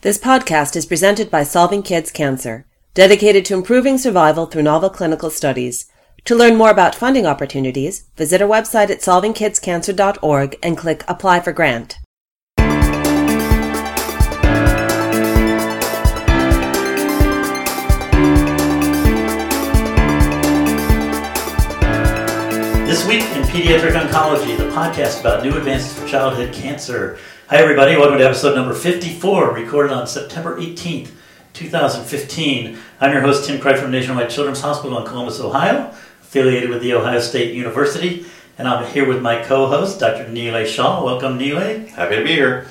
This podcast is presented by Solving Kids Cancer, dedicated to improving survival through novel clinical studies. To learn more about funding opportunities, visit our website at solvingkidscancer.org and click Apply for Grant. This week in Pediatric Oncology, the podcast about new advances for childhood cancer. Hi, everybody. Welcome to episode number 54, recorded on September 18th, 2015. I'm your host, Tim Cripe from Nationwide Children's Hospital in Columbus, Ohio, affiliated with The Ohio State University. And I'm here with my co host, Dr. Nilay Shah. Welcome, Nilay. Happy to be here.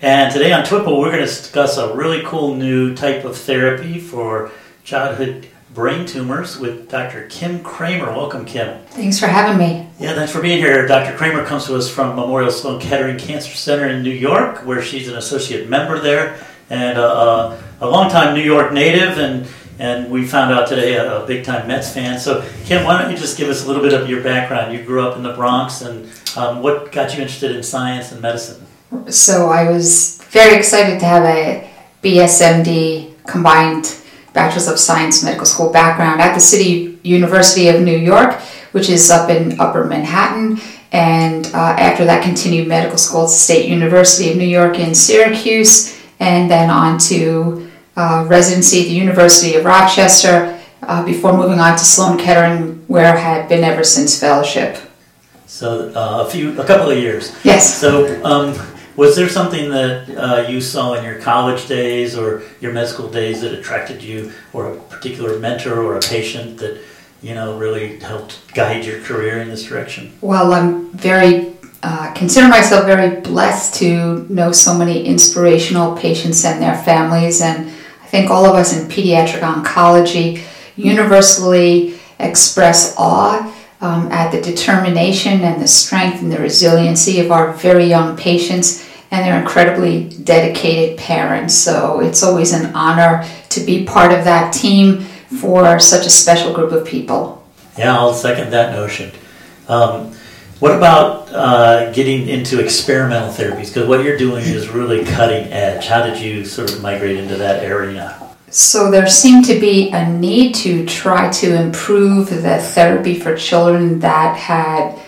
And today on TWIPO, we're going to discuss a really cool new type of therapy for childhood brain tumors with Dr. Kim Kramer. Welcome, Kim. Thanks for having me. Yeah, thanks for being here. Dr. Kramer comes to us from Memorial Sloan Kettering Cancer Center in New York, where she's an associate member there and a, a, a longtime New York native. And, and we found out today a, a big time Mets fan. So, Kim, why don't you just give us a little bit of your background? You grew up in the Bronx, and um, what got you interested in science and medicine? So, I was very excited to have a BSMD combined Bachelor's of Science Medical School background at the City University of New York, which is up in Upper Manhattan. And uh, after that, continued medical school at the State University of New York in Syracuse, and then on to uh, residency at the University of Rochester uh, before moving on to Sloan Kettering, where I had been ever since fellowship. So, uh, a few, a couple of years. Yes. So, um, was there something that uh, you saw in your college days or your med school days that attracted you, or a particular mentor or a patient that you know really helped guide your career in this direction? Well, I'm very uh, consider myself very blessed to know so many inspirational patients and their families, and I think all of us in pediatric oncology universally express awe um, at the determination and the strength and the resiliency of our very young patients and their incredibly dedicated parents. So it's always an honor to be part of that team for such a special group of people. Yeah, I'll second that notion. Um, what about uh, getting into experimental therapies? Because what you're doing is really cutting edge. How did you sort of migrate into that arena? So there seemed to be a need to try to improve the therapy for children that had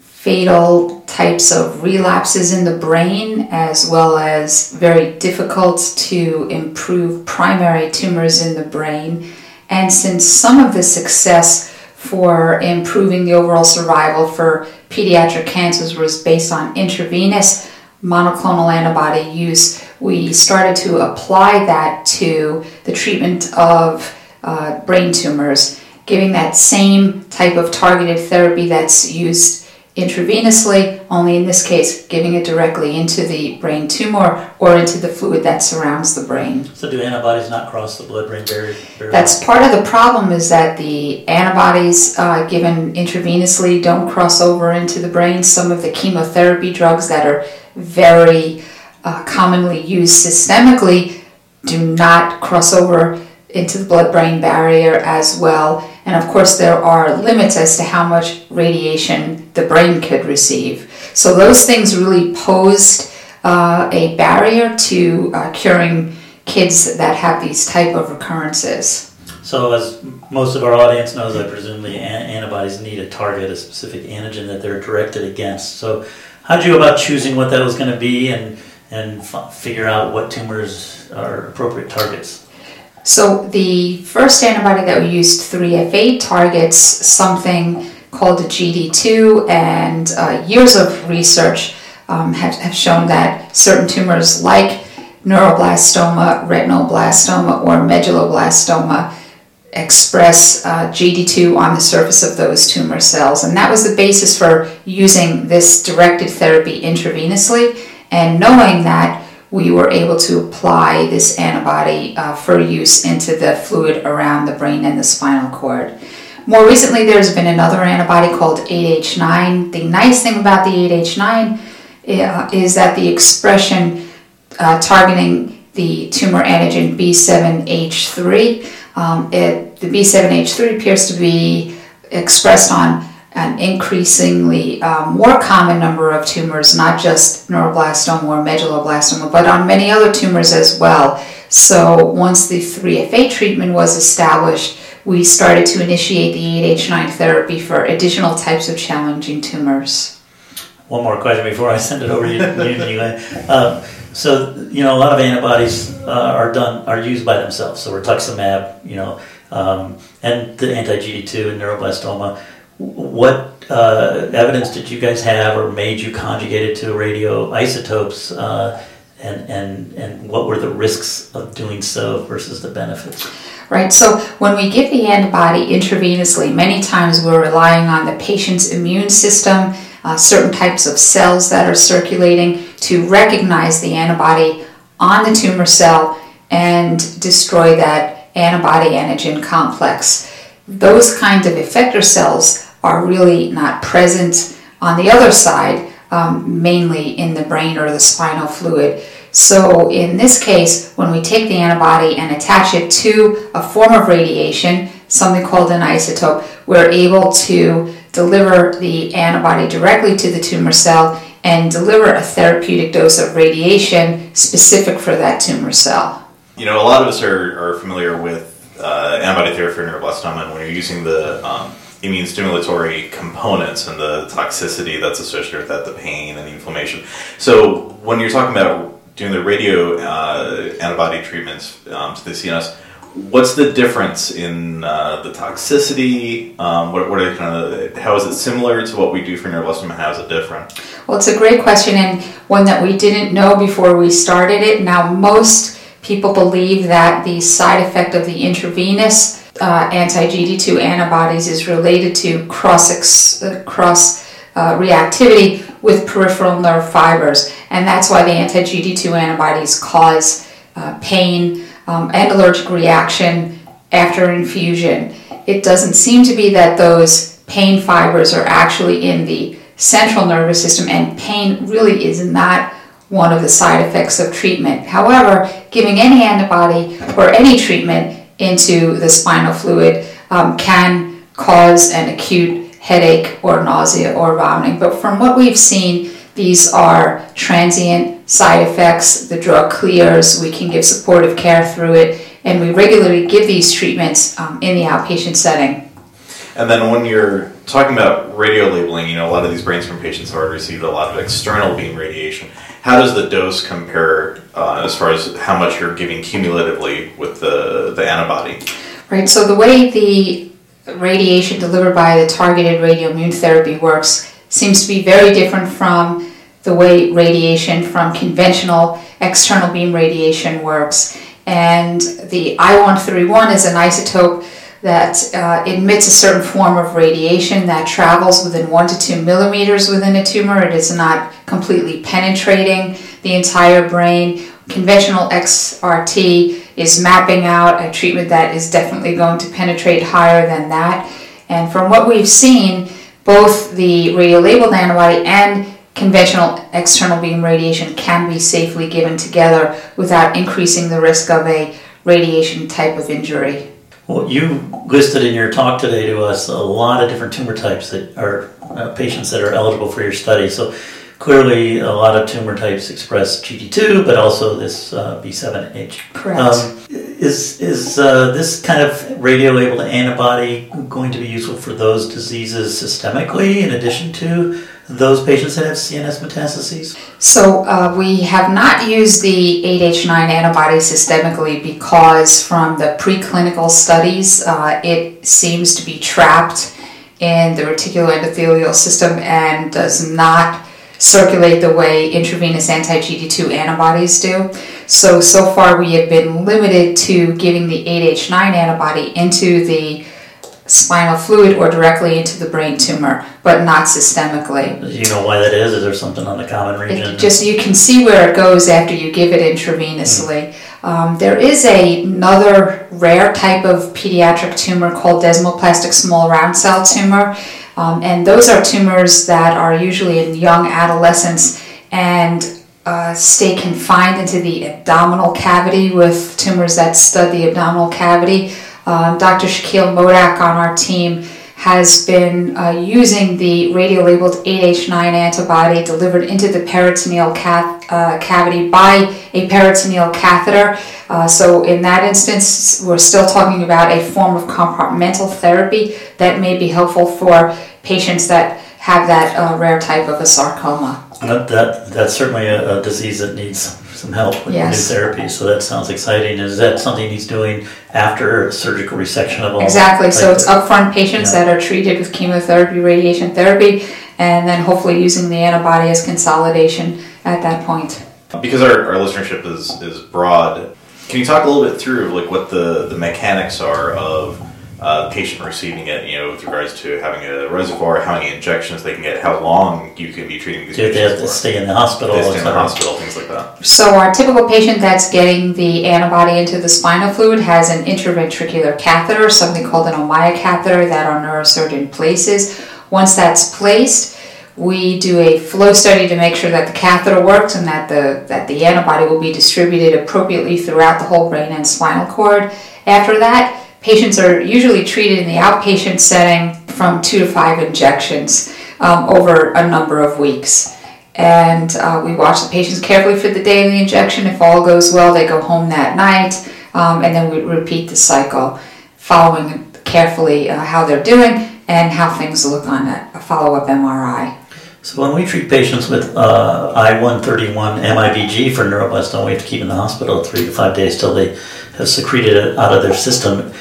fatal types of relapses in the brain, as well as very difficult to improve primary tumors in the brain. And since some of the success for improving the overall survival for pediatric cancers was based on intravenous monoclonal antibody use, we started to apply that to the treatment of uh, brain tumors, giving that same type of targeted therapy that's used intravenously, only in this case, giving it directly into the brain tumor or into the fluid that surrounds the brain. So, do antibodies not cross the blood-brain barrier? That's part of the problem. Is that the antibodies uh, given intravenously don't cross over into the brain. Some of the chemotherapy drugs that are very uh, commonly used systemically do not cross over into the blood brain barrier as well. And of course, there are limits as to how much radiation the brain could receive. So, those things really posed uh, a barrier to uh, curing kids that have these type of recurrences. So, as most of our audience knows, I presume the antibodies need a target, a specific antigen that they're directed against. So, how did you go about choosing what that was going to be and and f- figure out what tumors are appropriate targets? So the first antibody that we used, 3F8, targets something called the GD2, and uh, years of research um, have, have shown that certain tumors like neuroblastoma, retinoblastoma, or medulloblastoma express uh, GD2 on the surface of those tumor cells. And that was the basis for using this directed therapy intravenously. And knowing that, we were able to apply this antibody uh, for use into the fluid around the brain and the spinal cord. More recently, there's been another antibody called 8H9. The nice thing about the 8H9 uh, is that the expression uh, targeting the tumor antigen B7H3, um, it, the B7H3 appears to be expressed on an increasingly um, more common number of tumors, not just neuroblastoma or medulloblastoma, but on many other tumors as well. So once the 3F8 treatment was established, we started to initiate the 8H9 therapy for additional types of challenging tumors. One more question before I send it over to you, uh, so you know, a lot of antibodies uh, are done are used by themselves. So rituximab, you know, um, and the anti-GD2 and neuroblastoma. What uh, evidence did you guys have, or made you conjugate it to radioisotopes? Uh, and, and, and what were the risks of doing so versus the benefits? Right, so when we give the antibody intravenously, many times we're relying on the patient's immune system, uh, certain types of cells that are circulating to recognize the antibody on the tumor cell and destroy that antibody antigen complex. Those kinds of effector cells are really not present on the other side, um, mainly in the brain or the spinal fluid. So, in this case, when we take the antibody and attach it to a form of radiation, something called an isotope, we're able to deliver the antibody directly to the tumor cell and deliver a therapeutic dose of radiation specific for that tumor cell. You know, a lot of us are, are familiar with uh, antibody therapy for neuroblastoma, and when you're using the um, immune stimulatory components and the toxicity that's associated with that, the pain and the inflammation. So, when you're talking about doing the radio uh, antibody treatments um, to the CNS, what's the difference in uh, the toxicity? Um, what, what are kind of how is it similar to what we do for neuroblastoma? How is it different? Well, it's a great question and one that we didn't know before we started it. Now, most people believe that the side effect of the intravenous uh, anti-GD2 antibodies is related to cross ex- uh, cross uh, reactivity with peripheral nerve fibers, and that's why the anti-GD2 antibodies cause uh, pain um, and allergic reaction after infusion. It doesn't seem to be that those pain fibers are actually in the central nervous system, and pain really is not one of the side effects of treatment. However, giving any antibody or any treatment into the spinal fluid um, can cause an acute headache or nausea or vomiting. But from what we've seen, these are transient side effects. The drug clears, we can give supportive care through it, and we regularly give these treatments um, in the outpatient setting. And then when you're talking about radio labeling, you know, a lot of these brainstorm patients have already received a lot of external beam radiation. How does the dose compare uh, as far as how much you're giving cumulatively with the, the antibody? Right, so the way the radiation delivered by the targeted radioimmune therapy works seems to be very different from the way radiation from conventional external beam radiation works. And the I131 is an isotope that uh, emits a certain form of radiation that travels within one to two millimeters within a tumor. It is not completely penetrating the entire brain. Conventional XRT is mapping out a treatment that is definitely going to penetrate higher than that. And from what we've seen, both the radiolabeled antibody and conventional external beam radiation can be safely given together without increasing the risk of a radiation type of injury. Well, you listed in your talk today to us a lot of different tumor types that are uh, patients that are eligible for your study. So clearly, a lot of tumor types express GD2, but also this uh, B7H. Correct. Um, is is uh, this kind of radio labeled antibody going to be useful for those diseases systemically in addition to those patients that have CNS metastases? So uh, we have not used the 8H9 antibody systemically because from the preclinical studies, uh, it seems to be trapped in the reticuloendothelial system and does not circulate the way intravenous anti-GD2 antibodies do. So, so far we have been limited to giving the 8H9 antibody into the spinal fluid or directly into the brain tumor, but not systemically. Do you know why that is? Is there something on the common region? It just you can see where it goes after you give it intravenously. Mm. Um, there is a, another rare type of pediatric tumor called desmoplastic small round cell tumor, um, and those are tumors that are usually in young adolescents and uh, stay confined into the abdominal cavity with tumors that stud the abdominal cavity. Um, Dr. Shakeel Modak on our team has been uh, using the radiolabeled 8H9 antibody delivered into the peritoneal cath- uh, cavity by a peritoneal catheter. Uh, so, in that instance, we're still talking about a form of compartmental therapy that may be helpful for patients that have that uh, rare type of a sarcoma. That, that that's certainly a, a disease that needs some help with Yes. new therapy. So that sounds exciting. Is that something he's doing after surgical resection of all? Exactly. So like it's the- upfront patients Yeah. that are treated with chemotherapy, radiation therapy, and then hopefully using the antibody as consolidation at that point. Because our, our listenership is, is broad, can you talk a little bit through like what the, the mechanics are of uh, the patient receiving it, you know, with regards to having a reservoir, how many injections they can get, how long you can be treating these Do they have to for? stay in the hospital? They stay in the hospital, things like that. So our typical patient that's getting the antibody into the spinal fluid has an intraventricular catheter, something called an Ommaya catheter that our neurosurgeon places. Once that's placed, we do a flow study to make sure that the catheter works and that the that the antibody will be distributed appropriately throughout the whole brain and spinal cord. After that, patients are usually treated in the outpatient setting from two to five injections um, over a number of weeks and uh, we watch the patients carefully for the day of the injection. If all goes well, they go home that night, um, and then we repeat the cycle, following carefully uh, how they're doing and how things look on a, a follow-up MRI. So when we treat patients with uh, I-131 MIBG for neuroblastoma, we have to keep in the hospital three to five days till they have secreted it out of their system.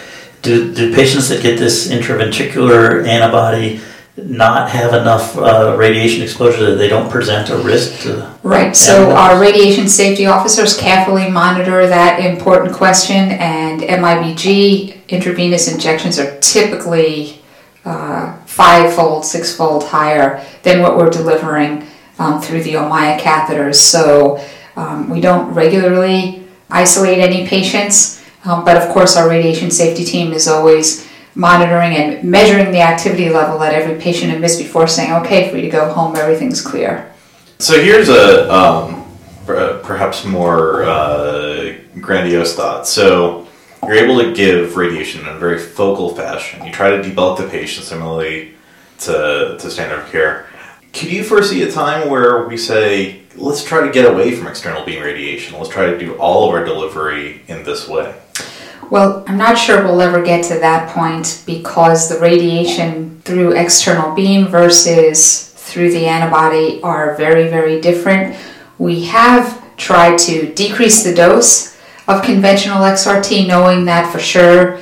Do, do patients that get this intraventricular antibody not have enough uh, radiation exposure that they don't present a risk to? The right, so And- our radiation safety officers carefully monitor that important question, and MIBG intravenous injections are typically uh, five-fold, six-fold higher than what we're delivering um, through the Ommaya catheters. So um, we don't regularly isolate any patients, um, but of course our radiation safety team is always monitoring and measuring the activity level that every patient admits before saying, okay, for you to go home, everything's clear. So here's a um, perhaps more uh, grandiose thought. So you're able to give radiation in a very focal fashion. You try to debulk the patient similarly to, to standard of care. Could you foresee a time where we say, let's try to get away from external beam radiation? Let's try to do all of our delivery in this way. Well, I'm not sure we'll ever get to that point because the radiation through external beam versus through the antibody are very, very different. We have tried to decrease the dose of conventional XRT, knowing that for sure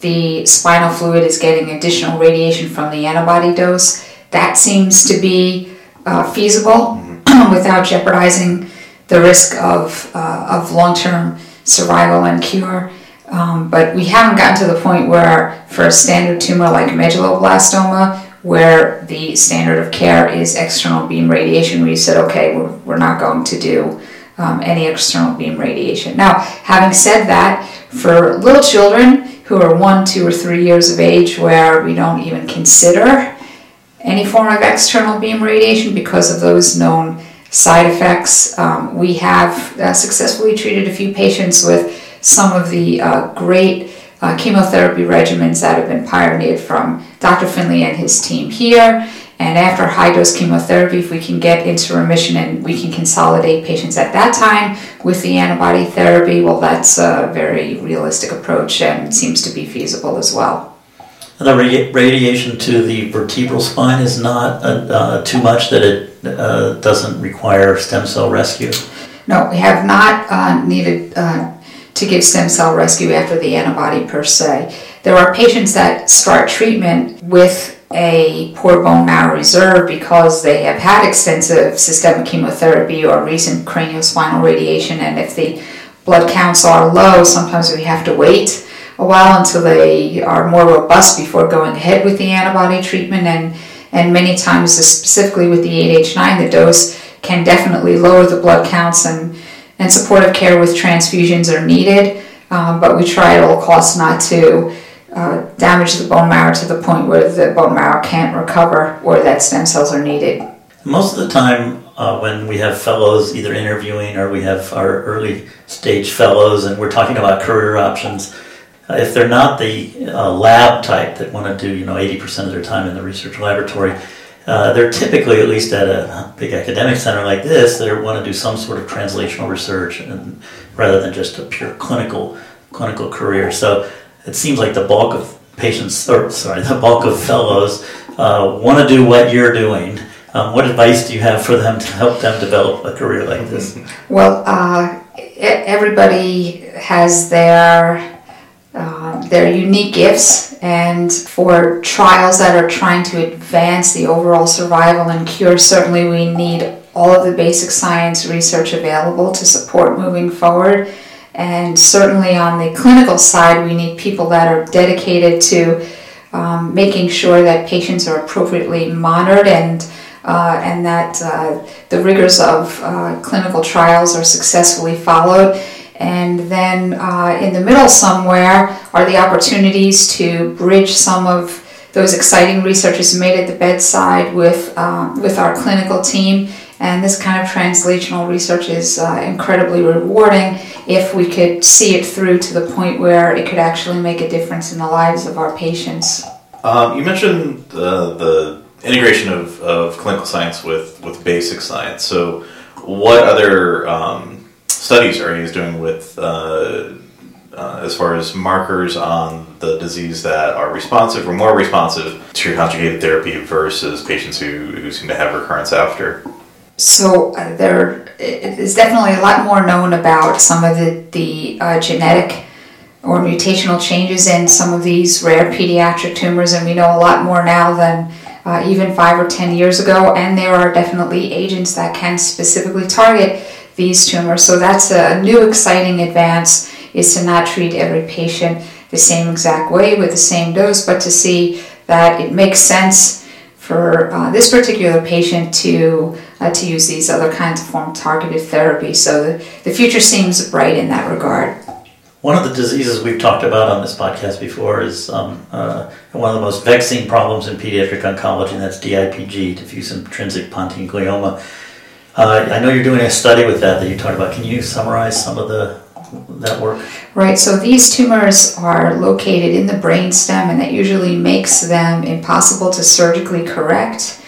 the spinal fluid is getting additional radiation from the antibody dose. That seems to be uh, feasible without jeopardizing the risk of, uh, of long term survival and cure. Um, but we haven't gotten to the point where, for a standard tumor like medulloblastoma, where the standard of care is external beam radiation, we said, okay, we're, we're not going to do um, any external beam radiation. Now, having said that, for little children who are one, two, or three years of age, where we don't even consider any form of external beam radiation because of those known side effects, um, we have uh, successfully treated a few patients with some of the uh, great uh, chemotherapy regimens that have been pioneered from Dr. Finlay and his team here. And after high dose chemotherapy, if we can get into remission and we can consolidate patients at that time with the antibody therapy, well, that's a very realistic approach and seems to be feasible as well. And the radi- radiation to the vertebral spine is not uh, uh, too much that it uh, doesn't require stem cell rescue. No, we have not uh, needed to give stem cell rescue after the antibody per se. There are patients that start treatment with a poor bone marrow reserve because they have had extensive systemic chemotherapy or recent craniospinal radiation, and if the blood counts are low, sometimes we have to wait a while until they are more robust before going ahead with the antibody treatment and and many times specifically with the 8H9 the dose can definitely lower the blood counts and and supportive care with transfusions are needed. Um, but we try at all costs not to uh, damage the bone marrow to the point where the bone marrow can't recover or that stem cells are needed. Most of the time, uh, when we have fellows either interviewing or we have our early stage fellows and we're talking about career options, if they're not the uh, lab type that want to do you know 80% of their time in the research laboratory, uh, they're typically, at least at a big academic center like this, they want to do some sort of translational research and, rather than just a pure clinical clinical career. So it seems like the bulk of patients, or sorry, the bulk of fellows uh, want to do what you're doing. Um, what advice do you have for them to help them develop a career like this? Well, uh, everybody has their uh, their unique gifts, and for trials that are trying to advance the overall survival and cure, certainly we need all of the basic science research available to support moving forward. And certainly on the clinical side, we need people that are dedicated to um, making sure that patients are appropriately monitored and uh, and that uh, the rigors of uh, clinical trials are successfully followed. And then uh, in the middle somewhere are the opportunities to bridge some of those exciting researches made at the bedside with, um, with our clinical team. And this kind of translational research is uh, incredibly rewarding if we could see it through to the point where it could actually make a difference in the lives of our patients. Um, you mentioned uh, the integration of, of clinical science with, with basic science. So, what other um, studies are you doing with uh, uh, as far as markers on the disease that are responsive or more responsive to conjugated therapy versus patients who, who seem to have recurrence after? So uh, there is definitely a lot more known about some of the, the uh, genetic or mutational changes in some of these rare pediatric tumors, and we know a lot more now than uh, even five or ten years ago. And there are definitely agents that can specifically target these tumors. So that's a new exciting advance is to not treat every patient the same exact way with the same dose, but to see that it makes sense for uh, this particular patient to uh, to use these other kinds of form targeted therapy. So the, the future seems bright in that regard. One of the diseases we've talked about on this podcast before is um, uh, one of the most vexing problems in pediatric oncology, and that's DIPG, diffuse intrinsic pontine glioma. Uh, I know you're doing a study with that that you talked about. Can you summarize some of the that work? Right. So these tumors are located in the brainstem, and that usually makes them impossible to surgically correct.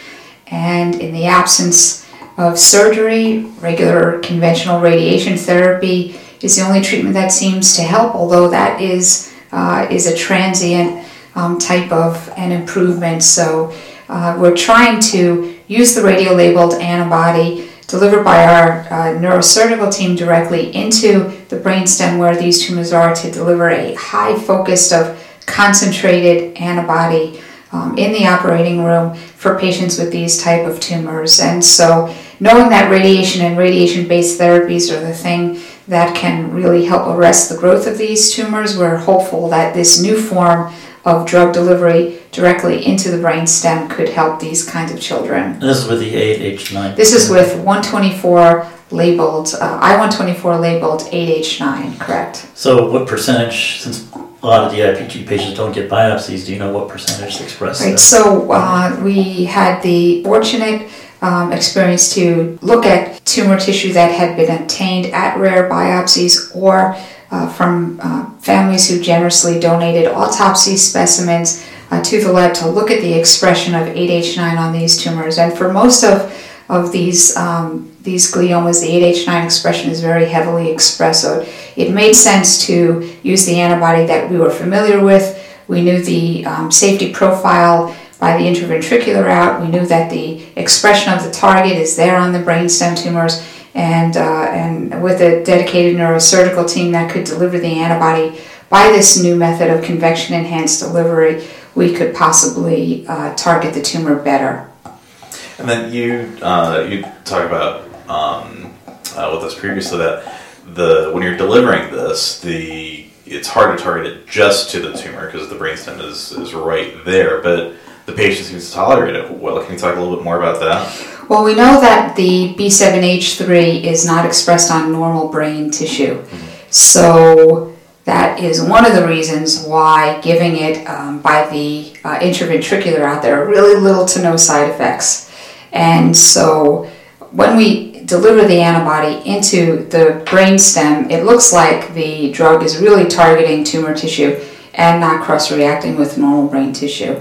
And in the absence of surgery, regular conventional radiation therapy is the only treatment that seems to help, although that is, uh, is a transient um, type of an improvement. So uh, we're trying to use the radio-labeled antibody delivered by our uh, neurosurgical team directly into the brainstem where these tumors are to deliver a high focused of concentrated antibody um, in the operating room for patients with these type of tumors. And so knowing that radiation and radiation-based therapies are the thing that can really help arrest the growth of these tumors. We're hopeful that this new form of drug delivery directly into the brainstem could help these kinds of children. This is with the 8H9. This is with 124 labeled, uh, I-124 labeled 8H9, correct? So what percentage, since a lot of DIPG patients don't get biopsies, do you know what percentage express Right, that? so uh, we had the fortunate um, experience to look at tumor tissue that had been obtained at rare biopsies or uh, from uh, families who generously donated autopsy specimens uh, to the lab to look at the expression of 8H9 on these tumors. And for most of, of these, um, these gliomas, the 8H9 expression is very heavily expressed. So it made sense to use the antibody that we were familiar with. We knew the um, safety profile by the intraventricular route. We knew that the expression of the target is there on the brainstem tumors, and uh, and with a dedicated neurosurgical team that could deliver the antibody by this new method of convection enhanced delivery, we could possibly uh, target the tumor better. And then you uh, you talk about um, uh, with us previously that the when you're delivering this, the it's hard to target it just to the tumor because the brainstem is, is right there, but the patient seems to tolerate it well. Can you talk a little bit more about that? Well, we know that the B7H3 is not expressed on normal brain tissue. So that is one of the reasons why giving it um, by the uh, intraventricular out there are really little to no side effects. And so when we deliver the antibody into the brainstem, it looks like the drug is really targeting tumor tissue and not cross-reacting with normal brain tissue.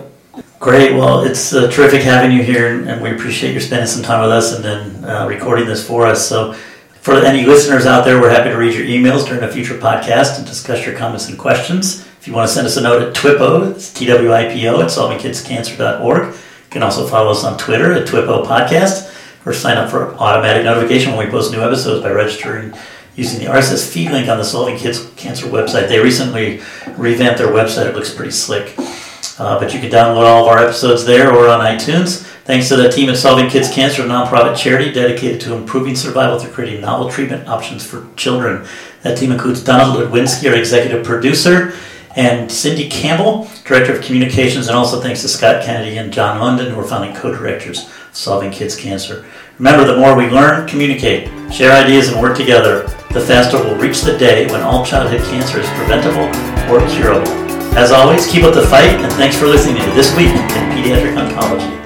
Great. Well, it's uh, terrific having you here, and we appreciate you spending some time with us and then uh, recording this for us. So, for any listeners out there, we're happy to read your emails during a future podcast and discuss your comments and questions. If you want to send us a note at TWIPO, it's T-W-I-P-O at solvingkidscancer.org. You can also follow us on Twitter at TWIPO Podcast or sign up for automatic notification when we post new episodes by registering using the RSS feed link on the Solving Kids Cancer website. They recently revamped their website. It looks pretty slick. Uh, but you can download all of our episodes there or on iTunes. Thanks to the team at Solving Kids Cancer, a nonprofit charity dedicated to improving survival through creating novel treatment options for children. That team includes Donna Ludwinski, our executive producer, and Cindy Campbell, director of communications, and also thanks to Scott Kennedy and John London, who are founding co-directors of Solving Kids Cancer. Remember, the more we learn, communicate, share ideas, and work together, the faster we'll reach the day when all childhood cancer is preventable or curable. As always, keep up the fight, and thanks for listening to This Week in Pediatric Oncology.